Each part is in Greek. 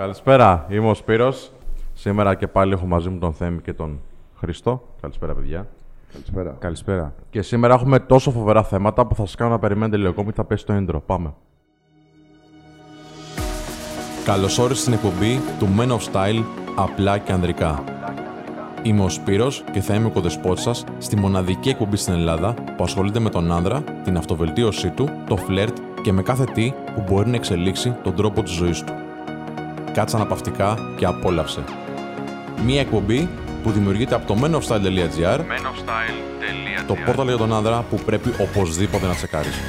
Καλησπέρα, είμαι ο Σπύρος. Σήμερα και πάλι έχω μαζί μου τον Θέμη και τον Χριστό. Καλησπέρα, παιδιά. Καλησπέρα. Καλησπέρα. Και σήμερα έχουμε τόσο φοβερά θέματα που θα σας κάνω να περιμένετε λίγο ακόμη θα πέσει το intro. Πάμε. Καλώς όρισες στην εκπομπή του Men of Style απλά και ανδρικά. Είμαι ο Σπύρος και θα είμαι ο κοδεσπότης σας στη μοναδική εκπομπή στην Ελλάδα που ασχολείται με τον άνδρα, την αυτοβελτίωσή του, το φλερτ και με κάθε τι που μπορεί να εξελίξει τον τρόπο της ζωής του. Κάτσε αναπαυτικά και απόλαυσε. Μία εκπομπή που δημιουργείται από το menofstyle.gr το πόρταλ για τον άνδρα που πρέπει οπωσδήποτε να τσεκάρεις.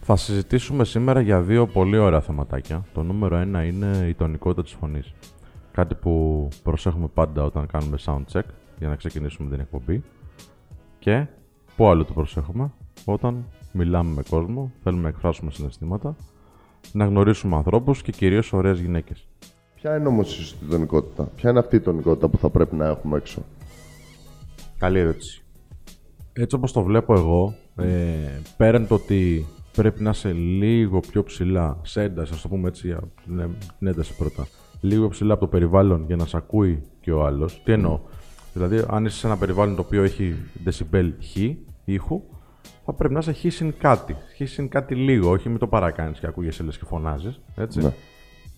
Θα συζητήσουμε σήμερα για δύο πολύ ωραία θεματάκια. Το νούμερο ένα είναι η τονικότητα της φωνής. Κάτι που προσέχουμε πάντα όταν κάνουμε sound check για να ξεκινήσουμε την εκπομπή. Και πού άλλο το προσέχουμε; Όταν μιλάμε με κόσμο, θέλουμε να εκφράσουμε συναισθήματα, να γνωρίσουμε ανθρώπους και κυρίως ωραίες γυναίκες. Ποια είναι όμως η σωστή τονικότητα, Ποια είναι αυτή η τονικότητα που θα πρέπει να έχουμε έξω; Καλή ερώτηση. Έτσι όπως το βλέπω εγώ, ε, πέραν το ότι πρέπει να είσαι λίγο πιο ψηλά σε ένταση, ας το πούμε έτσι, για την, την ένταση πρώτα, λίγο ψηλά από το περιβάλλον για να σε ακούει και ο άλλος. Τι εννοώ; Δηλαδή, αν είσαι σε ένα περιβάλλον το οποίο έχει δεσιμπέλ χ ήχου, θα πρέπει να είσαι χ συν κάτι. Χ συν κάτι λίγο, όχι με το παρακάνεις και ακούγεσαι λες και φωνάζεις, έτσι. Ναι.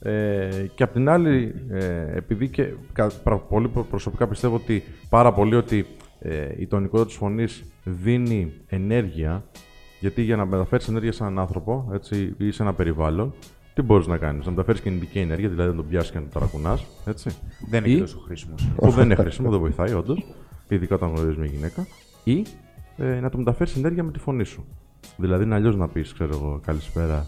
Ε, και απ' την άλλη, ε, επειδή και κα- πρα- πολύ προ- προσωπικά πιστεύω ότι πάρα πολύ ότι ε, η τονικότητα της φωνής δίνει ενέργεια, γιατί για να μεταφέρεις ενέργεια σε έναν άνθρωπο έτσι, ή σε ένα περιβάλλον, τι μπορείς να κάνεις, να μεταφέρεις κινητική ενέργεια, δηλαδή να τον πιάσεις και να τον ταρακουνάς, έτσι. Δεν είναι Ή- και τόσο χρήσιμο. που δεν είναι χρήσιμο, δεν βοηθάει όντως, ειδικά όταν γνωρίζεις μια γυναίκα, ή ε, να του μεταφέρεις ενέργεια με τη φωνή σου. Δηλαδή, να αλλιώς να πεις, ξέρω εγώ, καλησπέρα,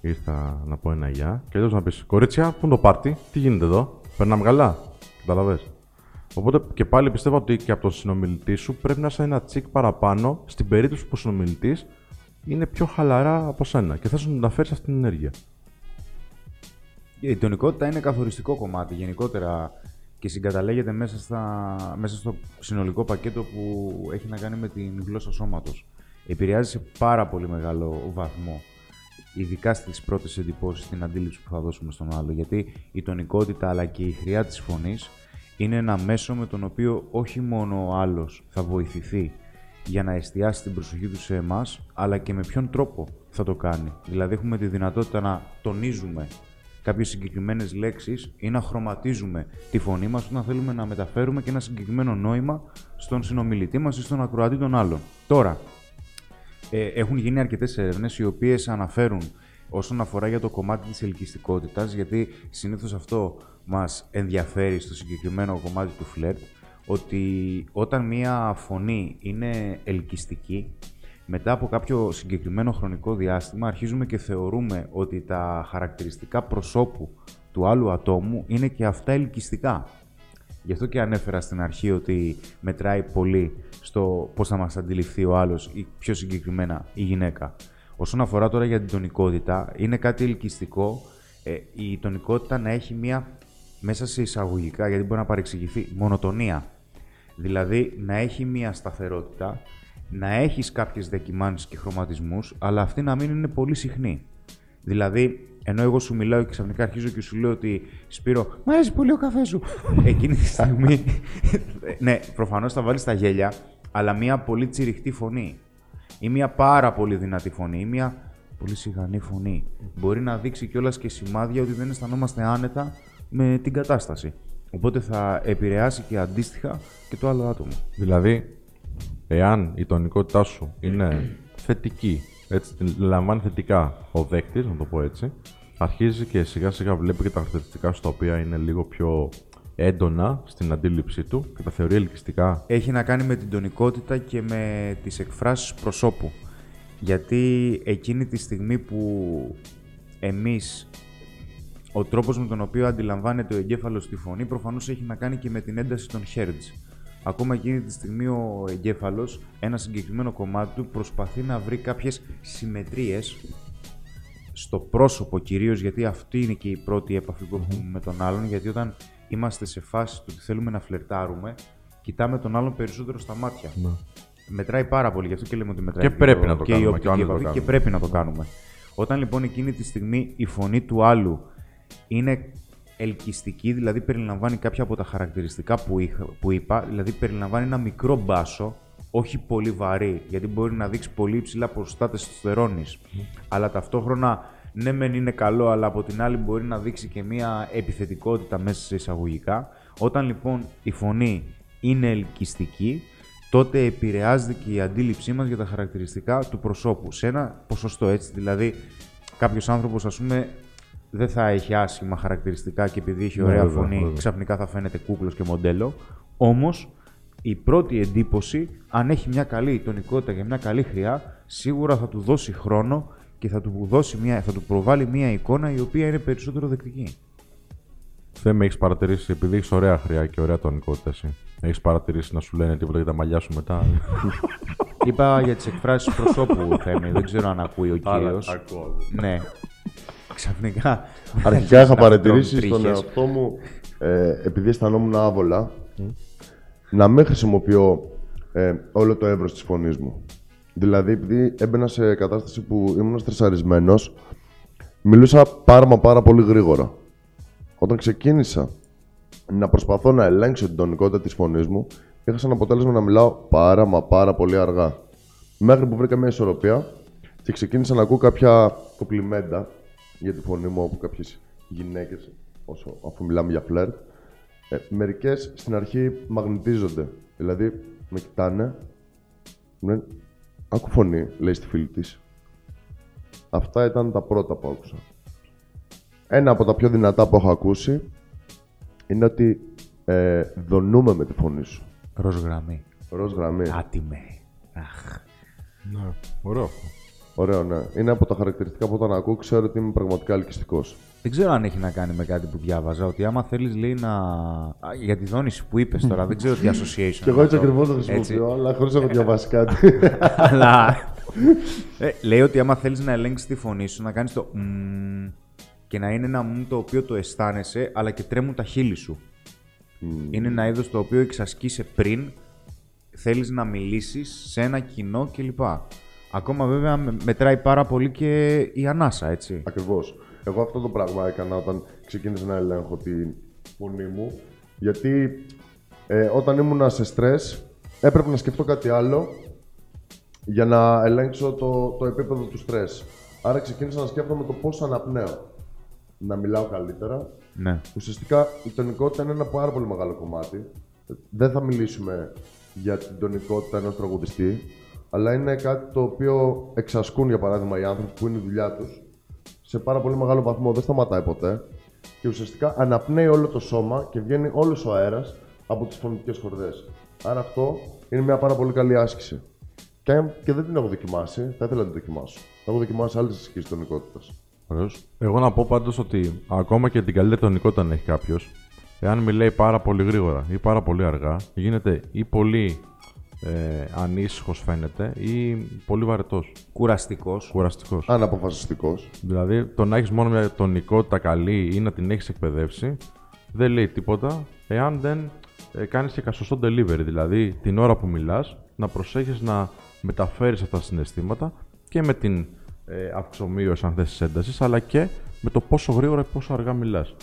ήρθα να πω ένα γεια, και αλλιώς να πεις, Κορίτσια, πού είναι το πάρτι, τι γίνεται εδώ, περνάμε καλά. Καταλαβέ. Οπότε και πάλι πιστεύω ότι και από τον συνομιλητή σου πρέπει να είσαι ένα τσικ παραπάνω στην περίπτωση που ο συνομιλητής είναι πιο χαλαρά από σένα και θα σου μεταφέρεις αυτή την ενέργεια. Η τονικότητα είναι καθοριστικό κομμάτι γενικότερα και συγκαταλέγεται μέσα, στα, μέσα στο συνολικό πακέτο που έχει να κάνει με την γλώσσα σώματος. Επηρεάζει σε πάρα πολύ μεγάλο βαθμό, ειδικά στις πρώτες εντυπώσεις, την αντίληψη που θα δώσουμε στον άλλο, γιατί η τονικότητα αλλά και η χρειά της φωνής είναι ένα μέσο με τον οποίο όχι μόνο ο άλλος θα βοηθηθεί για να εστιάσει την προσοχή του σε εμάς, αλλά και με ποιον τρόπο θα το κάνει. Δηλαδή έχουμε τη δυνατότητα να τονίζουμε κάποιες συγκεκριμένες λέξεις ή να χρωματίζουμε τη φωνή μας όταν θέλουμε να μεταφέρουμε και ένα συγκεκριμένο νόημα στον συνομιλητή μας ή στον ακροατή των άλλων. Τώρα, ε, έχουν γίνει αρκετές έρευνες οι οποίες αναφέρουν όσον αφορά για το κομμάτι της ελκυστικότητας, γιατί συνήθως αυτό μας ενδιαφέρει στο συγκεκριμένο κομμάτι του φλερτ, ότι όταν μία φωνή είναι ελκυστική, μετά από κάποιο συγκεκριμένο χρονικό διάστημα αρχίζουμε και θεωρούμε ότι τα χαρακτηριστικά προσώπου του άλλου ατόμου είναι και αυτά ελκυστικά. Γι' αυτό και ανέφερα στην αρχή ότι μετράει πολύ στο πώς θα μας αντιληφθεί ο άλλος ή πιο συγκεκριμένα η γυναίκα. Όσον αφορά τώρα για την τονικότητα, είναι κάτι ελκυστικό ε, η τονικότητα να έχει μία, μέσα σε εισαγωγικά, γιατί μπορεί να παρεξηγηθεί, μονοτονία. Δηλαδή να έχει μία σταθερότητα, να έχεις κάποιες δεκιμάνσεις και χρωματισμούς, αλλά αυτή να μην είναι πολύ συχνή. Δηλαδή, ενώ εγώ σου μιλάω και ξαφνικά αρχίζω και σου λέω ότι Σπύρο, μου αρέσει πολύ ο καφέ σου. Εκείνη τη στιγμή. ναι, προφανώς θα βάλεις τα γέλια, αλλά μια πολύ τσιριχτή φωνή. Ή μια πάρα πολύ δυνατή φωνή. Ή μια πολύ σιγανή φωνή. Μπορεί να δείξει κιόλας και σημάδια ότι δεν αισθανόμαστε άνετα με την κατάσταση. Οπότε θα επηρεάσει και αντίστοιχα και το άλλο άτομο. Δηλαδή, εάν η τονικότητά σου είναι θετική, έτσι, την λαμβάνει θετικά ο δέκτης, να το πω έτσι, αρχίζει και σιγά σιγά βλέπει και τα χαρακτηριστικά σου τα οποία είναι λίγο πιο έντονα στην αντίληψή του και τα θεωρεί ελκυστικά. έχει να κάνει με την τονικότητα και με τις εκφράσεις προσώπου. Γιατί εκείνη τη στιγμή που εμείς, ο τρόπος με τον οποίο αντιλαμβάνεται ο εγκέφαλος τη φωνή, προφανώς έχει να κάνει και με την ένταση των hertz. Ακόμα εκείνη τη στιγμή ο εγκέφαλος, ένα συγκεκριμένο κομμάτι του, προσπαθεί να βρει κάποιες συμμετρίες στο πρόσωπο κυρίως, γιατί αυτή είναι και η πρώτη επαφή που έχουμε με τον άλλον. Γιατί όταν είμαστε σε φάση του ότι θέλουμε να φλερτάρουμε, κοιτάμε τον άλλον περισσότερο στα μάτια. Μετράει πάρα πολύ, γι' αυτό και λέμε ότι μετράει Και πρέπει να το και κάνουμε, η και ο οπτική άλλος το επαφή κάνει. και πρέπει να το κάνουμε. Όταν λοιπόν εκείνη τη στιγμή η φωνή του άλλου είναι ελκυστική, δηλαδή περιλαμβάνει κάποια από τα χαρακτηριστικά που, είχα, που είπα, δηλαδή περιλαμβάνει ένα μικρό μπάσο, όχι πολύ βαρύ, γιατί μπορεί να δείξει πολύ υψηλά ποσοστά τεστοστερόνης, αλλά ταυτόχρονα ναι μεν είναι καλό, αλλά από την άλλη μπορεί να δείξει και μια επιθετικότητα μέσα σε εισαγωγικά. Όταν λοιπόν η φωνή είναι ελκυστική, τότε επηρεάζεται και η αντίληψή μας για τα χαρακτηριστικά του προσώπου. Σε ένα ποσοστό έτσι, δηλαδή κάποιος άνθρωπος ας πούμε δεν θα έχει άσχημα χαρακτηριστικά και επειδή έχει Ναι, ωραία βέβαια, φωνή βέβαια. ξαφνικά θα φαίνεται κούκλος και μοντέλο. Όμως η πρώτη εντύπωση, αν έχει μια καλή τονικότητα και μια καλή χρειά, σίγουρα θα του δώσει χρόνο και θα του, δώσει μια, θα του προβάλλει μια εικόνα η οποία είναι περισσότερο δεκτική. Δεν με έχεις παρατηρήσει, επειδή έχεις ωραία χρειά και ωραία τονικότητα εσύ. Έχεις παρατηρήσει να σου λένε τίποτα για τα μαλλιά σου μετά; Είπα για τις εκφράσεις προσώπου, Θέμη, δεν ξέρω αν ακούει ο κύριος. ακούω. ναι. Ξαφνικά. Αρχικά είχα Να παρατηρήσεις τρώνε στον τρίχες. εαυτό μου, ε, επειδή αισθανόμουν άβολα, να μην χρησιμοποιώ ε, όλο το εύρος της φωνής μου. Δηλαδή, επειδή έμπαινα σε κατάσταση που ήμουν στρεσαρισμένος, μιλούσα πάρα μα πάρα πολύ γρήγορα. Όταν ξεκίνησα να προσπαθώ να ελέγξω την τονικότητα της φωνής μου, είχα σαν αποτέλεσμα να μιλάω πάρα μα πάρα πολύ αργά. Μέχρι που βρήκα μια ισορροπία και ξεκίνησα να ακούω κάποια κοπλιμέντα για τη φωνή μου από κάποιες γυναίκες, όσο, αφού μιλάμε για φλερτ. Ε, μερικές στην αρχή μαγνητίζονται. Δηλαδή, με κοιτάνε, μου λένε, άκου φωνή, λέει στη φίλη της. Αυτά ήταν τα πρώτα που άκουσα. Ένα από τα πιο δυνατά που έχω ακούσει είναι ότι ε, δονούμε με τη φωνή σου. Ροζ γραμμή. Ροζ γραμμή. Άτιμε. Αχ. Ναι, ωραίο αυτό. Ωραίο, ναι. Είναι από τα χαρακτηριστικά που όταν ακούω ξέρω ότι είμαι πραγματικά ελκυστικός. Δεν ξέρω αν έχει να κάνει με κάτι που διάβαζα, ότι άμα θέλεις λέει να... Α, για τη δόνηση που είπες τώρα, δεν ξέρω τι association. Και εγώ έτσι είναι αυτό. ακριβώς το Έτσι. χρησιμοποιώ, αλλά χωρίς να έχω διαβάσει κάτι. Αλλά ε, λέει ότι άμα θέλεις να ελέγξεις τη φωνή σου, να κάνεις το μμμ και να είναι ένα μμμ το οποίο το αισθάνεσαι, αλλά και τρέμουν τα χείλη σου. Είναι ένα είδος το οποίο εξασκείσαι πριν, θέλεις να μιλήσεις σε ένα κοινό κλπ. Ακόμα βέβαια με- μετράει πάρα πολύ και η ανάσα, έτσι. Ακριβώς. Εγώ αυτό το πράγμα έκανα όταν ξεκίνησα να ελέγχω τη φωνή μου. Γιατί ε, όταν ήμουνα σε στρες έπρεπε να σκεφτώ κάτι άλλο για να ελέγξω το, το επίπεδο του στρες. Άρα ξεκίνησα να σκέφτομαι το πώς αναπνέω. Να μιλάω καλύτερα. Ναι. Ουσιαστικά η τονικότητα είναι ένα πάρα πολύ μεγάλο κομμάτι. Δεν θα μιλήσουμε για την τονικότητα ενός τραγουδιστή, αλλά είναι κάτι το οποίο εξασκούν για παράδειγμα οι άνθρωποι που είναι η δουλειά τους σε πάρα πολύ μεγάλο βαθμό, δεν σταματάει ποτέ και ουσιαστικά αναπνέει όλο το σώμα και βγαίνει όλος ο αέρας από τις φωνητικές χορδές. Άρα αυτό είναι μια πάρα πολύ καλή άσκηση. Και, και δεν την έχω δοκιμάσει, θα ήθελα να την δοκιμάσω. Έχω δοκιμάσει άλλες ασκήσεις τονικότητας. Ωραίος. Εγώ να πω πάντως ότι ακόμα και την καλύτερη τονικότητα να έχει κάποιος, εάν μιλάει πάρα πολύ γρήγορα ή πάρα πολύ αργά, γίνεται ή πολύ ε, ανήσυχος φαίνεται ή πολύ βαρετός, Κουραστικός. κουραστικός. Αναποφασιστικός. Δηλαδή το να έχεις μόνο μια τονικότητα καλή ή να την έχεις εκπαιδεύσει δεν λέει τίποτα εάν δεν ε, κάνεις και σωστό delivery. Δηλαδή την ώρα που μιλάς να προσέχεις να μεταφέρεις αυτά τα συναισθήματα και με την ε, αυξομοίωση αν θες της έντασης αλλά και με το πόσο γρήγορα και πόσο αργά μιλάς.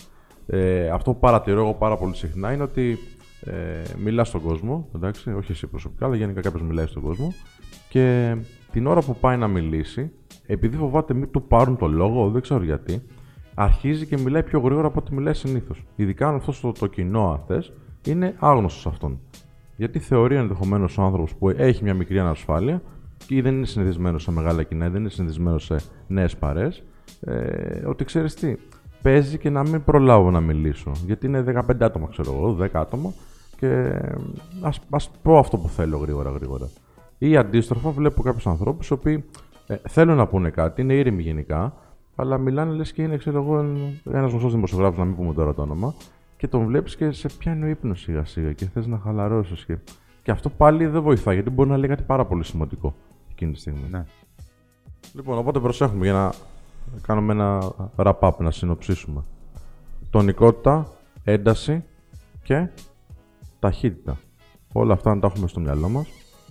Ε, αυτό που παρατηρώ εγώ πάρα πολύ συχνά είναι ότι ε, μιλά στον κόσμο, εντάξει, όχι εσύ προσωπικά, αλλά γενικά κάποιος μιλάει στον κόσμο και την ώρα που πάει να μιλήσει, επειδή φοβάται μην του πάρουν το λόγο, δεν ξέρω γιατί, αρχίζει και μιλάει πιο γρήγορα από ό,τι μιλάει συνήθως. Ειδικά αν αυτός το, το κοινό, αν θες, είναι άγνωστος σε αυτόν. Γιατί θεωρεί ενδεχομένως ο άνθρωπος που έχει μια μικρή ανασφάλεια και δεν είναι συνηθισμένος σε μεγάλα κοινά, δεν είναι συνηθισμένος σε νέες παρέ, ε, ότι ξέρεις τι, παίζει και να μην προλάβω να μιλήσω. Γιατί είναι 15 άτομα, ξέρω εγώ, 10 άτομα και ας, ας πω αυτό που θέλω γρήγορα γρήγορα. Ή αντίστροφα, βλέπω κάποιους ανθρώπους οι οποίοι ε, θέλουν να πούνε κάτι, είναι ήρεμοι γενικά, αλλά μιλάνε λες και είναι, ξέρω εγώ, ένας γνωστός δημοσιογράφος, να μην πούμε τώρα το όνομα, και τον βλέπεις και σε πιάνει ο ύπνος σιγά σιγά και θες να χαλαρώσεις. Και... και αυτό πάλι δεν βοηθάει, γιατί μπορεί να λέει κάτι πάρα πολύ σημαντικό εκείνη τη στιγμή. Ναι. Λοιπόν, οπότε προσέχουμε για να κάνουμε ένα wrap-up, να συνοψίσουμε. Τονικότητα, ένταση και ταχύτητα. Όλα αυτά να τα έχουμε στο μυαλό μας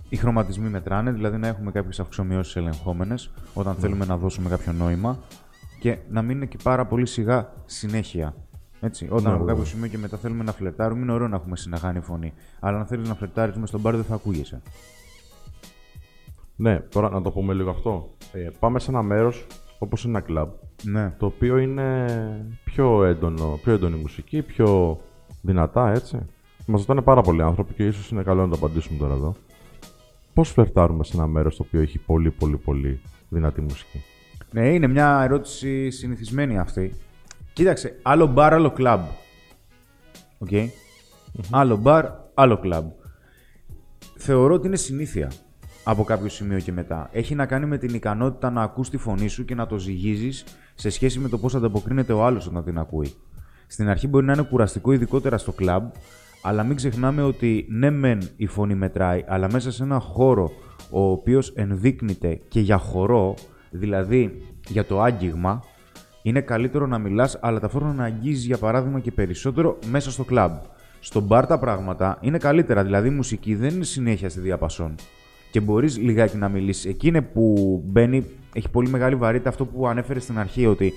Οι χρωματισμοί μετράνε, δηλαδή να έχουμε κάποιες αυξομοιώσεις ελεγχόμενες όταν θέλουμε να δώσουμε κάποιο νόημα και να μην είναι και πάρα πολύ σιγά συνέχεια. Έτσι, όταν Ναι, από κάποιο βέβαια. σημείο και μετά θέλουμε να φλερτάρουμε, είναι ωραίο να έχουμε συνεχάνη φωνή. Αλλά αν θέλεις να φλερτάρει με στον μπαρ, δεν θα ακούγεσαι. Ναι, τώρα να το πούμε λίγο αυτό. Ε, πάμε σε ένα μέρος όπως είναι ένα κλαμπ. Ναι. Το οποίο είναι πιο έντονο, πιο έντονη μουσική, πιο δυνατά, έτσι. Μας ρωτάνε πάρα πολλοί άνθρωποι και ίσως είναι καλό να το απαντήσουμε τώρα εδώ. Πώς φλερτάρουμε σε ένα μέρος το οποίο έχει πολύ, πολύ, πολύ δυνατή μουσική; Ναι, είναι μια ερώτηση συνηθισμένη αυτή. Κοίταξε, άλλο μπαρ, άλλο κλαμπ. Οκ. Άλλο μπαρ, άλλο κλαμπ. Θεωρώ ότι είναι συνήθεια από κάποιο σημείο και μετά. Έχει να κάνει με την ικανότητα να ακούς τη φωνή σου και να το ζυγίζεις σε σχέση με το πώς ανταποκρίνεται ο άλλος όταν την ακούει. Στην αρχή μπορεί να είναι κουραστικό, ειδικότερα στο κλαμπ, αλλά μην ξεχνάμε ότι ναι μεν η φωνή μετράει, αλλά μέσα σε ένα χώρο ο οποίος ενδείκνυται και για χορό, δηλαδή για το άγγιγμα, είναι καλύτερο να μιλάς, αλλά ταυτόχρονα να αγγίζεις για παράδειγμα και περισσότερο μέσα στο κλαμπ. Στο μπαρ τα πράγματα είναι καλύτερα, δηλαδή η μουσική δεν είναι συνέχεια στη διαπασόν. Και μπορείς λιγάκι να μιλήσεις. Εκεί είναι που μπαίνει, έχει πολύ μεγάλη βαρύτητα αυτό που ανέφερες στην αρχή, ότι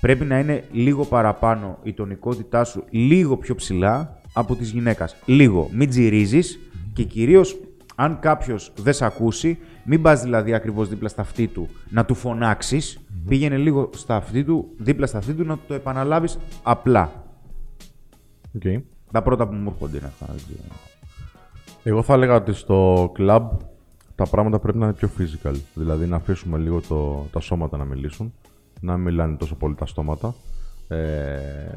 πρέπει να είναι λίγο παραπάνω η τονικότητά σου, λίγο πιο ψηλά από της γυναίκας. Λίγο. Μην τζιρίζεις και κυρίως αν κάποιος δεν σε ακούσει, μην πας δηλαδή ακριβώς δίπλα στα αυτή του να του φωνάξεις. Πήγαινε λίγο στα αυτή του, δίπλα στα αυτή του να το επαναλάβεις απλά. Okay. Τα πρώτα που μου έρχονται είναι αυτά. δεν ξέρω. Εγώ θα έλεγα ότι στο club τα πράγματα πρέπει να είναι πιο physical. Δηλαδή να αφήσουμε λίγο το, τα σώματα να μιλήσουν, να μην μιλάνε τόσο πολύ τα στόματα. Ε,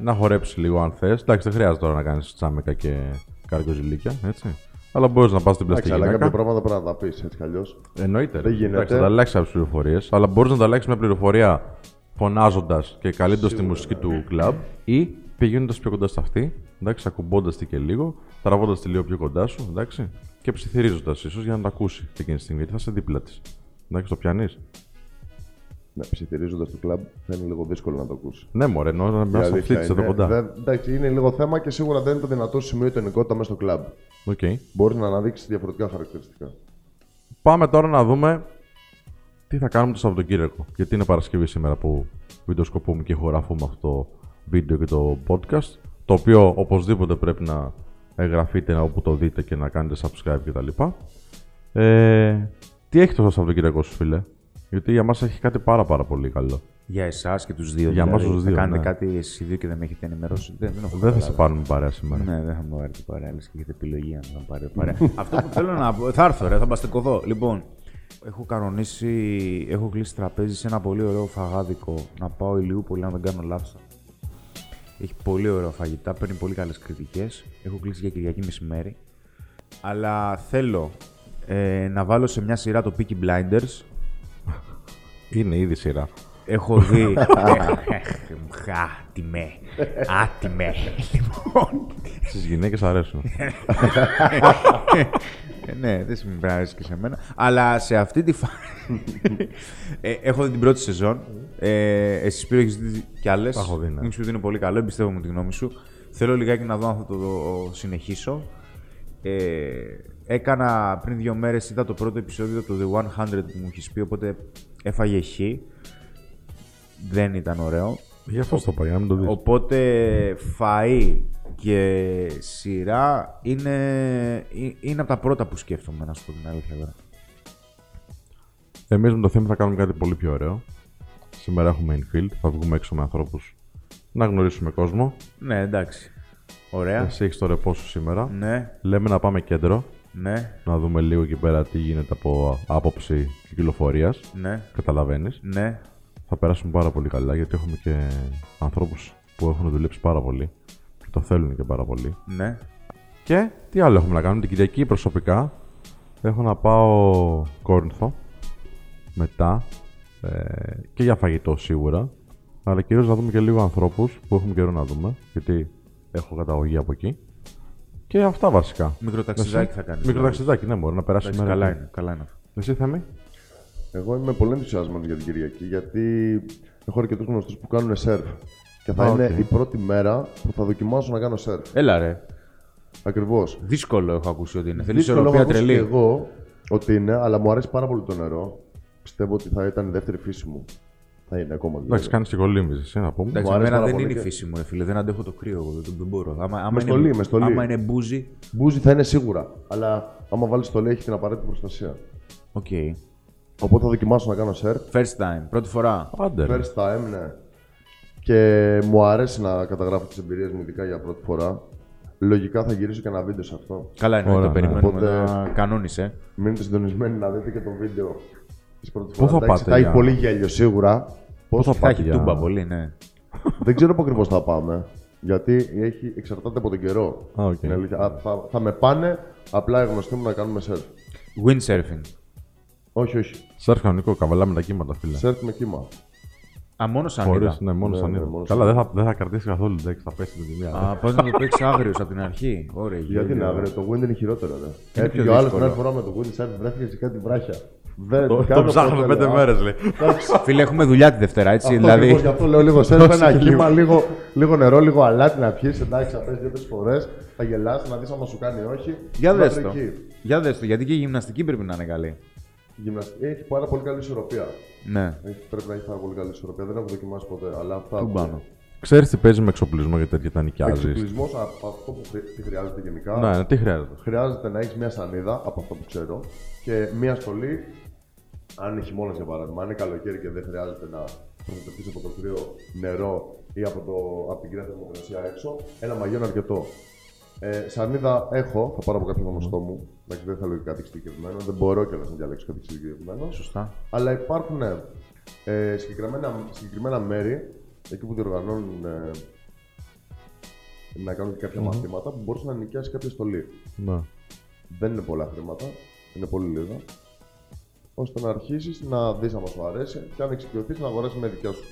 να χορέψει λίγο αν θες. Εντάξει, δεν χρειάζεται τώρα να κάνεις τσάμεκα και καρκοζηλίκια, έτσι. Αλλά μπορείς να πας στην Εντάξει, αλλά πλαστική κάποια πράγματα πρέπει να τα πεις έτσι κι αλλιώς. Εννοείται. Δεν ρε. γίνεται. Εντάξει, θα ανταλλάξει κάποιε πληροφορίες, αλλά μπορείς να ανταλλάξει μια πληροφορία φωνάζοντας και καλύπτοντας τη μουσική του κλαμπ ή πηγαίνοντας πιο κοντά σε αυτή, εντάξει, ακουμπώντας τη και λίγο, τραβώντας τη λίγο πιο κοντά σου, εντάξει, και ψιθυρίζοντας ίσως για να τα ακούσει εκείνη τη στιγμή, γιατί θα είσαι δίπλα της. Εντάξει, το πιάνει. Ναι, ψιθυρίζοντας το κλαμπ θα είναι λίγο δύσκολο να το ακούσει. Ναι, μωρέ, εννοώ να Η μπει αλήθεια αυτή τη εδώ είναι. κοντά. Δεν- εντάξει, είναι λίγο θέμα και σίγουρα δεν είναι το δυνατό σημείο η τονικότητα μέσα στο κλαμπ. Οκ. Μπορεί να αναδείξει διαφορετικά χαρακτηριστικά. Πάμε τώρα να δούμε τι θα κάνουμε το Σαββατοκύριακο. Γιατί είναι Παρασκευή σήμερα που βιντεοσκοπούμε και ηχογραφούμε αυτό το βίντεο και το podcast. Το οποίο οπωσδήποτε πρέπει να εγγραφείτε όπου το δείτε και να κάνετε subscribe κτλ. Ε, τι έχει το Σαββατοκύριακο σου, φίλε; Γιατί για μας έχει κάτι πάρα πάρα πολύ καλό. Για εσάς και τους δύο. Για δηλαδή, εμάς τους δύο, Θα κάνετε ναι. κάτι εσείς δύο και δεν με έχετε ενημερώσει. Δεν, δεν, έχω Δεν θα καταλάβει. σε πάρουμε παρέα σήμερα. Ναι, δεν θα μου πάρετε παρέα. Λες και έχετε επιλογή αν δεν πάρετε παρέα. Αυτό που θέλω να πω. Θα έρθω, ρε, θα μπαστεκωθώ. Λοιπόν, έχω κανονίσει, έχω κλείσει τραπέζι σε ένα πολύ ωραίο φαγάδικο. Να πάω ηλιούπολη, αν δεν κάνω λάθος. Έχει πολύ ωραία φαγητά, παίρνει πολύ καλές κριτικές. Έχω κλείσει για Κυριακή μεσημέρι. Αλλά θέλω ε, να βάλω σε μια σειρά το Peaky Blinders. Είναι ήδη σειρά. Έχω δει. Άτιμε. Άτιμε. Λοιπόν. Στις γυναίκες αρέσουν. Ε, ναι, δεν σημαίνει πρέπει να αρέσει και σε μένα. Αλλά σε αυτή τη φάση. ε, έχω δει την πρώτη σεζόν. Ε, Εσύ πήρε έχεις δει κι άλλες. Τα έχω δει, ναι. Μην σου ότι είναι πολύ καλό, εμπιστεύομαι μου τη γνώμη σου. Θέλω λιγάκι να δω αν θα το δω- συνεχίσω. Ε, έκανα πριν δύο μέρες, είδα το πρώτο επεισόδιο του The 100 που μου έχεις πει, οπότε έφαγε χ. Δεν ήταν ωραίο. Γι' αυτό το είπα, για να μην το δεις. Οπότε φαΐ και σειρά είναι, ε- είναι από τα πρώτα που σκέφτομαι, να σου πω την αλήθεια τώρα. Εμείς με το θέμα θα κάνουμε κάτι πολύ πιο ωραίο. Σήμερα έχουμε infield, θα βγούμε έξω με ανθρώπους να γνωρίσουμε κόσμο. Ναι, εντάξει. Ωραία. Εσύ έχεις το ρεπό σου σήμερα. Ναι, Λέμε να πάμε κέντρο, ναι, να δούμε λίγο εκεί πέρα τι γίνεται από άποψη κυκλοφορίας. ναι, Καταλαβαίνεις. ναι. Θα περάσουμε πάρα πολύ καλά γιατί έχουμε και ανθρώπους που έχουν δουλέψει πάρα πολύ και το θέλουν και πάρα πολύ. ναι. Και τι άλλο έχουμε να κάνουμε. Την Κυριακή προσωπικά έχω να πάω Κόρινθο μετά ε, και για φαγητό σίγουρα. Αλλά κυρίως να δούμε και λίγο ανθρώπους που έχουμε καιρό να δούμε γιατί έχω καταγωγή από εκεί. Και αυτά βασικά. Μικρό ταξιδάκι Εσύ; θα κάνεις. Μικρό ταξιδάκι, ναι, μπορεί να περάσει η Εντάξει, μέρα. καλά εκεί. είναι, καλά είναι. αυτό. Εσύ Θέμη; Εγώ είμαι πολύ ενθουσιασμένος για την Κυριακή γιατί έχω αρκετούς γνωστούς που κάνουν σερφ. Και θα Α, είναι οκ. η πρώτη μέρα που θα δοκιμάσω να κάνω σερφ. Έλα ρε. Ακριβώς. Δύσκολο έχω ακούσει ότι είναι. Θέλεις ισορροπία τρελή. εγώ, Ότι είναι, αλλά μου αρέσει πάρα πολύ το νερό. Πιστεύω ότι θα ήταν η δεύτερη φύση μου. Θα είναι ακόμα Εντάξει, δηλαδή. κάνεις και κολύμβηση, εσύ να πούμε. Εντάξει, Μου αρέσει εμένα πάρα δεν πολύ είναι η και- φύση μου, ρε φίλε. Δεν αντέχω το κρύο εγώ. Δεν, δεν μπορώ. Άμα, άμα Με είναι, στολή, με στολή. Άμα είναι μπούζι. Μπούζι θα είναι σίγουρα. Αλλά άμα βάλεις το λέει έχει την απαραίτητη προστασία. Οκ. Οπότε θα δοκιμάσω να κάνω σερφ. First time. Πρώτη φορά. Άντε. ρε. First time, ναι. Και μου αρέσει να καταγράφω τις εμπειρίες μου, ειδικά για πρώτη φορά. Λογικά θα γυρίσω και ένα βίντεο σε αυτό. Καλά εννοείται. Ωραία, Το ναι. περιμένουμε Οπότε- να κανόνισε. Μείνετε συντονισμένοι να δείτε και το βίντεο της πρώτης Πού φοράς. θα Εντάξει, πάτε Θα έχει για- πολύ γέλιο σίγουρα. Πώς θα Θα πάτε έχει για... τούμπα πολύ, ναι. Δεν ξέρω πού ακριβώς θα πάμε. Γιατί έχει, εξαρτάται από τον καιρό. Α, οκ. Είναι αλήθεια. Α, θα, θα με πάνε απλά οι γνωστοί μου να κάνουμε σερφ. Windsurfing. Όχι, όχι. Σερφ κανονικό, καβαλάμε τα κύματα, φίλε. Σερφ με κύμα. Α, μόνος σαν Χωρίς, είδα. ναι, μόνος Ναι, σαν ναι, είδα. μόνος Καλά, σαν δεν θα, δεν θα κρατήσει καθόλου εντάξει, θα πέσει με τη μία. Α, πώς να το παίξει άγριος από την αρχή. Ωραία. Γιατί γέλιο. είναι άγριο, το wind είναι χειρότερο. Ρε. πιο Έφυγε ο άλλος την δύσκολο. άλλη φορά με το wind σερφ, βρέθηκε σε κάτι βράχια. Δεν Το, κάνω το ψάχνουμε ποτέ, πέντε λέω. μέρες, λέει. Φίλε, έχουμε δουλειά τη Δευτέρα, έτσι. Αυτό δηλαδή. ακριβώς, γι' αυτό λέω λίγο σερφ, ένα Τόσο κύμα, λίγο, λίγο νερό, λίγο αλάτι να πιεις. Εντάξει, θα πέσεις δύο-τρεις φορές, θα γελάσει, να δεις άμα σου κάνει όχι. Για δες Μέχρι το. εκεί. Για δες το, γιατί και η γυμναστική πρέπει να είναι καλή. Η γυμναστική έχει πάρα πολύ καλή ισορροπία. Ναι. Έχει, πρέπει να έχει πάρα πολύ καλή ισορροπία. Δεν έχω δοκιμάσει ποτέ, αλλά αυτά. Τούμπανο. Ξέρεις τι παίζει με εξοπλισμό γιατί τέτοια τα νοικιάζεις; Εξοπλισμός από αυτό που χρει- τι χρειάζεται γενικά. Ναι, ναι, τι χρειάζεται; Χρειάζεται να έχεις μια σανίδα από αυτό που ξέρω και μια στολή. Αν είναι χειμώνα για παράδειγμα, αν είναι καλοκαίρι και δεν χρειάζεται να προστατευτείς από το κρύο νερό ή από, το, από την κρύα θερμοκρασία έξω, ένα μαγιό είναι αρκετό. Ε, σανίδα έχω, θα πάρω από κάποιον γνωστό μου. Εντάξει, δεν θέλω κάτι εξειδικευμένο, δεν μπορώ κιόλας να διαλέξω κάτι εξειδικευμένο. Σωστά. Αλλά υπάρχουν ε, συγκεκριμένα, συγκεκριμένα μέρη εκεί που διοργανώνουν ε, να κάνουν και κάποια μαθήματα που μπορείς να νοικιάσεις κάποια στολή. Ναι. Δεν είναι πολλά χρήματα, είναι πολύ λίγα. ώστε να αρχίσεις να δεις αν σου αρέσει και αν εξοικειωθείς να αγοράσεις με δικιά σου.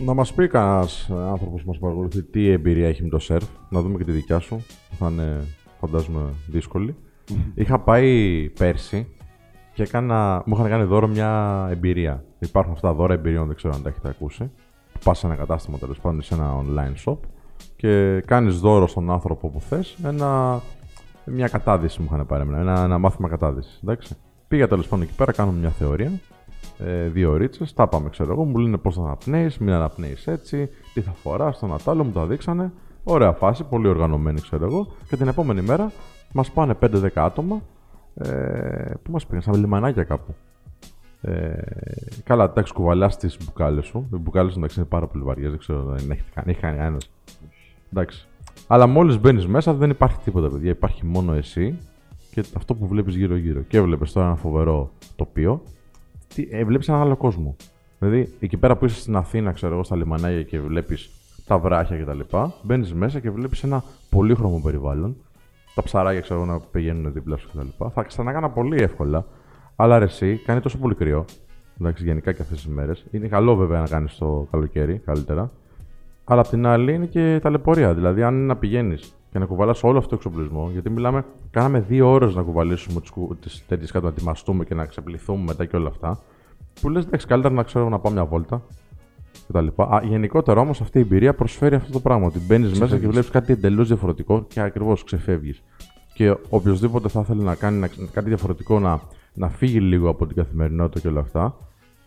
Να μας πει κανένας άνθρωπος που μας παρακολουθεί τι εμπειρία έχει με το σερφ, να δούμε και τη δικιά σου. που Θα είναι, φαντάζομαι, δύσκολη. Είχα πάει πέρσι και έκανα, μου είχαν κάνει δώρο μια εμπειρία. Υπάρχουν αυτά δώρα εμπειριών, δεν ξέρω αν τα έχετε ακούσει. Πας σε ένα κατάστημα τέλος πάντων, σε ένα online shop και κάνεις δώρο στον άνθρωπο που θες ένα, μια κατάδυση μου είχαν πάρει εμένα, ένα, ένα μάθημα κατάδυσης. Εντάξει. Πήγα τέλος πάντων εκεί πέρα, κάνουμε μια θεωρία ε, δύο ρίτσες, τα πάμε, ξέρω εγώ. Μου λένε πώς θα αναπνέεις, μην αναπνέεις έτσι, τι θα φοράς, το Νατάλο, μου τα δείξανε. Ωραία φάση, πολύ οργανωμένη, ξέρω εγώ. Και την επόμενη μέρα μας πάνε 5-10 άτομα. Ε, πού μας πήγαν, σαν λιμανάκια κάπου. Ε, καλά, εντάξει, κουβαλάς τις μπουκάλες σου. Οι μπουκάλες εντάξει είναι πάρα πολύ βαριές, δεν ξέρω αν έχει κάνει, έχει κάνει κανένα. Εντάξει. Αλλά μόλις μπαίνεις μέσα δεν υπάρχει τίποτα, παιδιά. Υπάρχει μόνο εσύ και αυτό που βλέπεις γύρω-γύρω. Και έβλεπες τώρα ένα φοβερό τοπίο τι, ε, βλέπεις έναν άλλο κόσμο. Δηλαδή, εκεί πέρα που είσαι στην Αθήνα, ξέρω εγώ, στα λιμανάκια και βλέπεις τα βράχια κτλ. Μπαίνεις μέσα και βλέπεις ένα πολύχρωμο περιβάλλον. Τα ψαράκια, ξέρω εγώ, να πηγαίνουν δίπλα σου κτλ. Θα ξανακάνα πολύ εύκολα. Αλλά ρε, εσύ κάνει τόσο πολύ κρύο. Εντάξει, γενικά και αυτές τις μέρες. Είναι καλό βέβαια να κάνεις το καλοκαίρι καλύτερα. Αλλά απ' την άλλη είναι και ταλαιπωρία. Δηλαδή, αν είναι να πηγαίνεις και να κουβαλάς όλο αυτό το εξοπλισμό, γιατί μιλάμε, κάναμε δύο ώρες να κουβαλήσουμε τις τέτοιες κάτω, να ετοιμαστούμε και να ξεπληθούμε μετά και όλα αυτά. Που λες, εντάξει, καλύτερα να ξέρω να πάω μια βόλτα κτλ. Α, γενικότερα όμως αυτή η εμπειρία προσφέρει αυτό το πράγμα. Ότι μπαίνεις μέσα και βλέπεις κάτι εντελώς διαφορετικό και ακριβώς ξεφεύγεις. Και οποιοδήποτε θα ήθελε να κάνει να- κάτι διαφορετικό, να, να φύγει λίγο από την καθημερινότητα και όλα αυτά.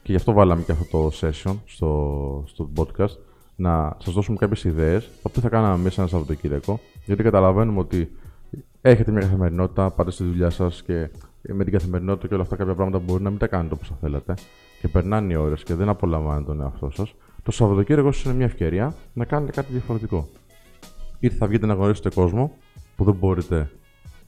Και γι' αυτό βάλαμε και αυτό το session στο, στο podcast. Να σας δώσουμε κάποιες ιδέες, το οποίο θα κάναμε μέσα ένα Σαββατοκύριακο. Γιατί καταλαβαίνουμε ότι έχετε μια καθημερινότητα, πάτε στη δουλειά σας και με την καθημερινότητα και όλα αυτά κάποια πράγματα μπορεί να μην τα κάνετε όπως θα θέλατε. Και περνάνε οι ώρες και δεν απολαμβάνετε τον εαυτό σας. Το Σαββατοκύριακο ίσω είναι μια ευκαιρία να κάνετε κάτι διαφορετικό. Είτε θα βγείτε να γνωρίσετε κόσμο που δεν μπορείτε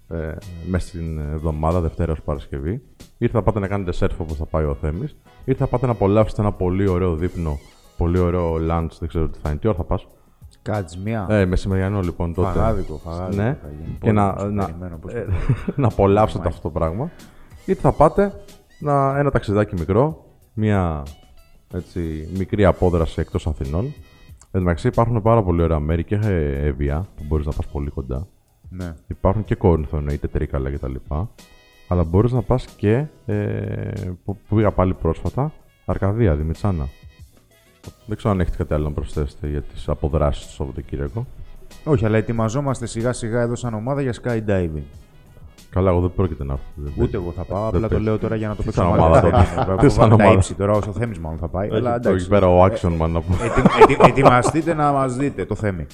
ε, μέσα στην εβδομάδα, Δευτέρα ως Παρασκευή, είτε θα πάτε να κάνετε σερφ όπως θα πάει ο Θέμης, είτε θα πάτε να απολαύσετε ένα πολύ ωραίο δείπνο, πολύ ωραίο lunch, δεν ξέρω τι θα είναι. Τι ώρα θα πας; Κάτσε μία. Ε, μεσημεριανό λοιπόν τότε. Φαγάδικο, φαγάδικο Ναι, θα γίνει. και να, Πόλεμος, να, περιμένω πώς ε, θα να απολαύσετε αυτό το πράγμα. Είτε θα πάτε να, ένα ταξιδάκι μικρό, μια έτσι, μικρή απόδραση εκτός Αθηνών. Εν τω μεταξύ υπάρχουν πάρα πολύ ωραία μέρη και Εύβοια που μπορείς να πας πολύ κοντά. Ναι. Υπάρχουν και Κόρινθο εννοείται, Τρίκαλα κτλ. Αλλά μπορείς να πας και ε, που, που πήγα πάλι πρόσφατα, Αρκαδία, Δημητσάνα. Δεν ξέρω αν έχετε κάτι άλλο να προσθέσετε για τις αποδράσεις του Σαββατοκύριακο. Όχι, αλλά ετοιμαζόμαστε σιγά σιγά εδώ σαν ομάδα για skydiving. Καλά, εγώ δεν πρόκειται να έρθω. Ούτε εγώ θα πάω, Δεν απλά το παίζει. λέω τώρα για να το Τι παίξω σαν μάλλον. ομάδα Δεν τότε. είναι. Τι Θα σαν βάλω τα ομάδα. ύψη τώρα, όσο Θέμης μάλλον θα πάει. Αλλά Έχει το εντάξει. εκεί πέρα ο Action Man να πούμε. Ετοι- ετι- Ετοιμαστείτε να μας δείτε το Θέμη.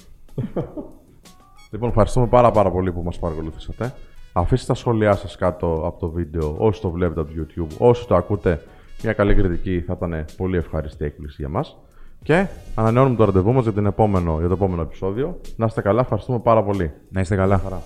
Λοιπόν, ευχαριστούμε πάρα πάρα πολύ που μας παρακολουθήσατε. Αφήστε τα σχόλιά σας κάτω από το βίντεο, όσοι το βλέπετε από το YouTube, όσοι το ακούτε, μια καλή κριτική θα ήταν πολύ ευχάριστη έκπληξη για μας. Και ανανεώνουμε το ραντεβού μας για, την επόμενο, για το επόμενο επεισόδιο. Να είστε καλά, ευχαριστούμε πάρα πολύ. Να είστε καλά. Χαρά.